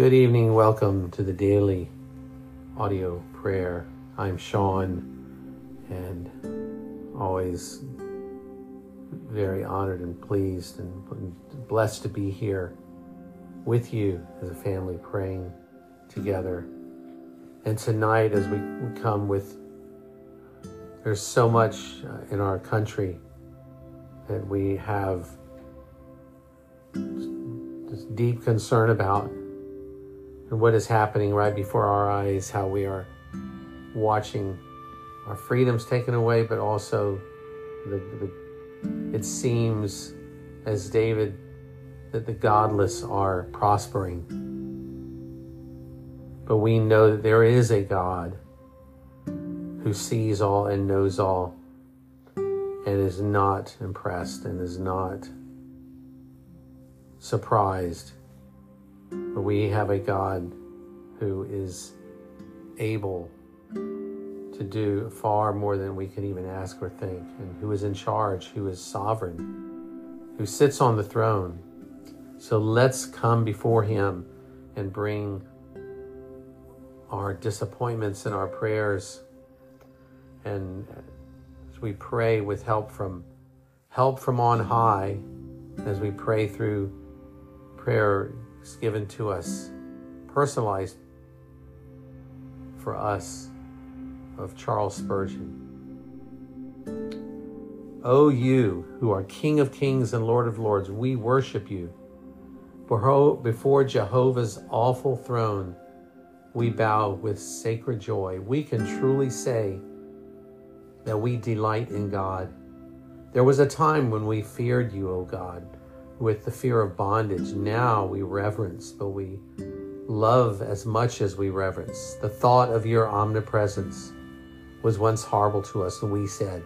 Good evening. Welcome to the daily audio prayer. I'm Sean and always very honored and pleased and blessed to be here with you as a family praying together. And tonight, as we come with, there's so much uh, in our country that we have deep concern about and what is happening right before our eyes, how we are watching our freedoms taken away, but also the, the, it seems as David that the godless are prospering. But we know that there is a God who sees all and knows all and is not impressed and is not surprised. But we have a God who is able to do far more than we can even ask or think, and who is in charge, who is sovereign, who sits on the throne. So let's come before Him and bring our disappointments and our prayers. And as we pray with help from help from on high, as we pray through prayer given to us, personalized for us of Charles Spurgeon. O you who are King of kings and Lord of lords, we worship you. Before Jehovah's awful throne, we bow with sacred joy. We can truly say that we delight in God. There was a time when we feared you, O God, with the fear of bondage. Now we reverence, but we love as much as we reverence. The thought of your omnipresence was once horrible to us, and we said,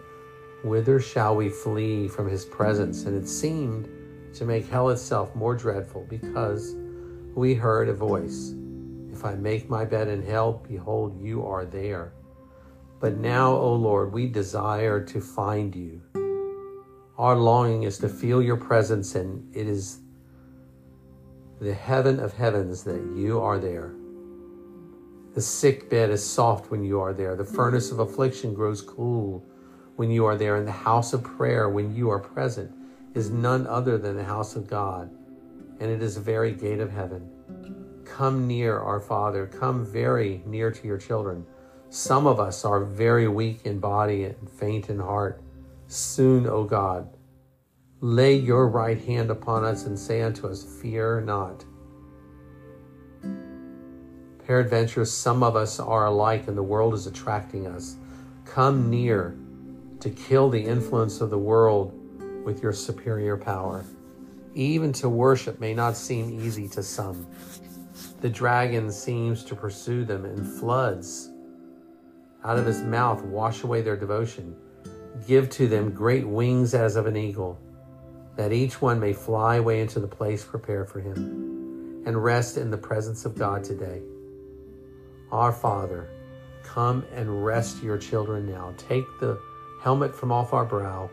Whither shall we flee from his presence? And it seemed to make hell itself more dreadful because we heard a voice If I make my bed in hell, behold, you are there. But now, O Lord, we desire to find you. Our longing is to feel your presence, and it is the heaven of heavens that you are there. The sick bed is soft when you are there. The furnace of affliction grows cool when you are there. And the house of prayer, when you are present, is none other than the house of God. And it is the very gate of heaven. Come near, our Father. Come very near to your children. Some of us are very weak in body and faint in heart. Soon, O God, lay your right hand upon us and say unto us, Fear not. Peradventure, some of us are alike, and the world is attracting us. Come near to kill the influence of the world with your superior power. Even to worship may not seem easy to some. The dragon seems to pursue them in floods. Out of his mouth, wash away their devotion. Give to them great wings as of an eagle, that each one may fly away into the place prepared for him and rest in the presence of God today. Our Father, come and rest your children now. Take the helmet from off our brow.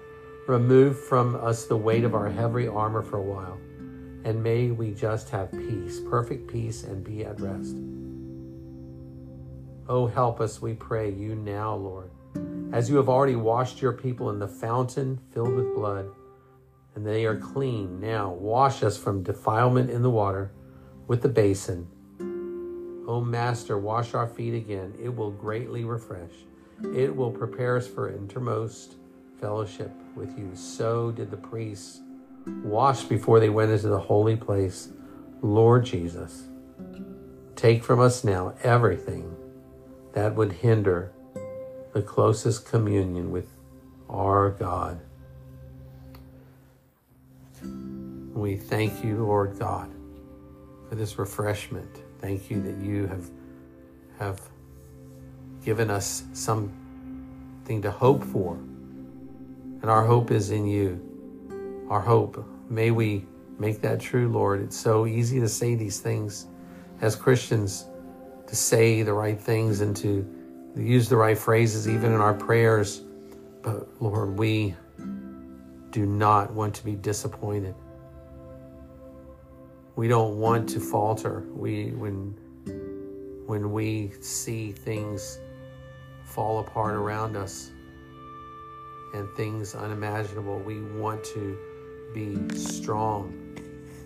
Remove from us the weight of our heavy armor for a while. And may we just have peace, perfect peace, and be at rest. Oh, help us, we pray you now, Lord, as you have already washed your people in the fountain filled with blood, and they are clean now. Wash us from defilement in the water with the basin O Master, wash our feet again. It will greatly refresh. It will prepare us for intermost fellowship with you. So did the priests wash before they went into the holy place. Lord Jesus, take from us now everything that would hinder the closest communion with our God. We thank you, Lord God, for this refreshment. Thank you that you have have given us something to hope for. And our hope is in you. Our hope. May we make that true, Lord. It's so easy to say these things as Christians, to say the right things and to use the right phrases, even in our prayers. But Lord, we do not want to be disappointed. We don't want to falter. We when when we see things fall apart around us and things unimaginable, we want to be strong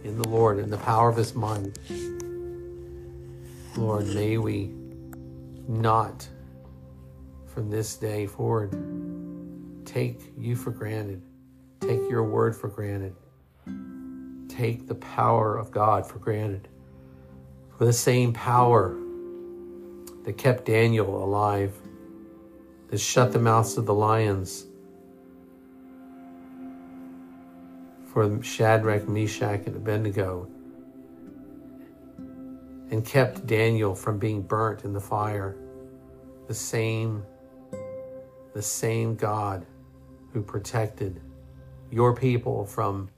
in the Lord and the power of his might. Lord, may we not from this day forward take you for granted, take your word for granted, take the power of God for granted. For the same power that kept Daniel alive, that shut the mouths of the lions, for Shadrach, Meshach, and Abednego, and kept Daniel from being burnt in the fire. The same, the same God who protected your people from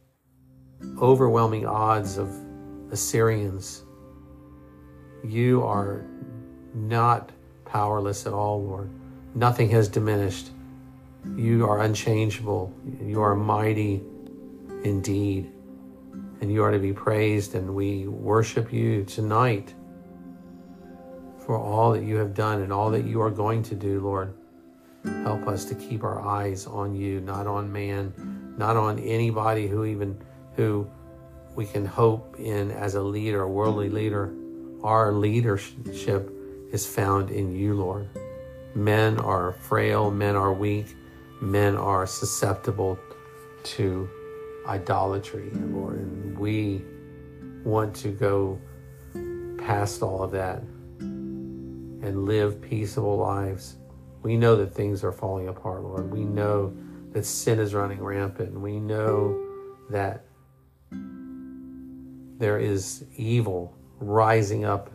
overwhelming odds of Assyrians. You are not powerless at all, Lord. Nothing has diminished. You are unchangeable. You are mighty indeed and you are to be praised. And we worship you tonight for all that you have done and all that you are going to do, Lord. Help us to keep our eyes on you, not on man, not on anybody who even who we can hope in as a leader, a worldly leader. Our leadership is found in you, Lord. Men are frail, men are weak, men are susceptible to idolatry, Lord. And we want to go past all of that and live peaceable lives. We know that things are falling apart, Lord. We know that sin is running rampant. We know that there is evil rising up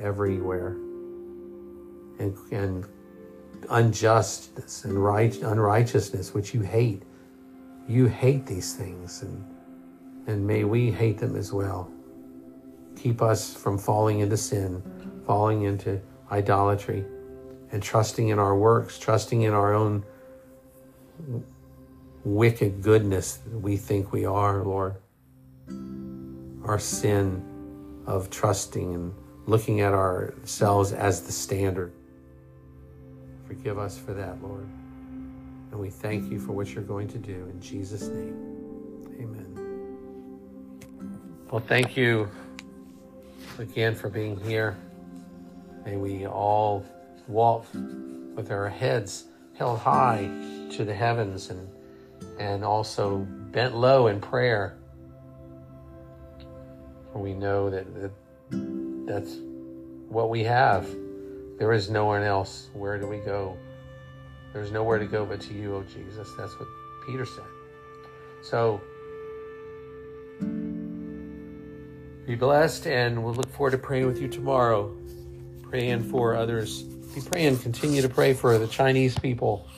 everywhere and, and unjustness and right, unrighteousness, which you hate you hate these things and and may we hate them as well keep us from falling into sin falling into idolatry and trusting in our works trusting in our own wicked goodness that we think we are lord our sin of trusting and looking at ourselves as the standard forgive us for that lord and we thank you for what you're going to do in Jesus' name. Amen. Well, thank you again for being here. May we all walk with our heads held high to the heavens and and also bent low in prayer. For we know that, that that's what we have. There is no one else. Where do we go? There's nowhere to go but to you, oh Jesus. That's what Peter said. So be blessed, and we'll look forward to praying with you tomorrow. Praying for others. Be praying, continue to pray for the Chinese people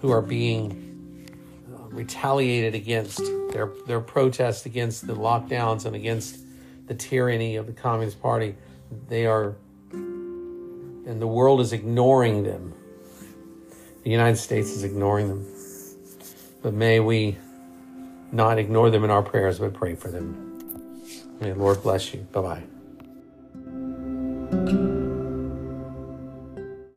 who are being uh, retaliated against their their protest against the lockdowns and against the tyranny of the Communist Party. They are, and the world is ignoring them the United States is ignoring them. But may we not ignore them in our prayers, but pray for them. May the Lord bless you. Bye bye.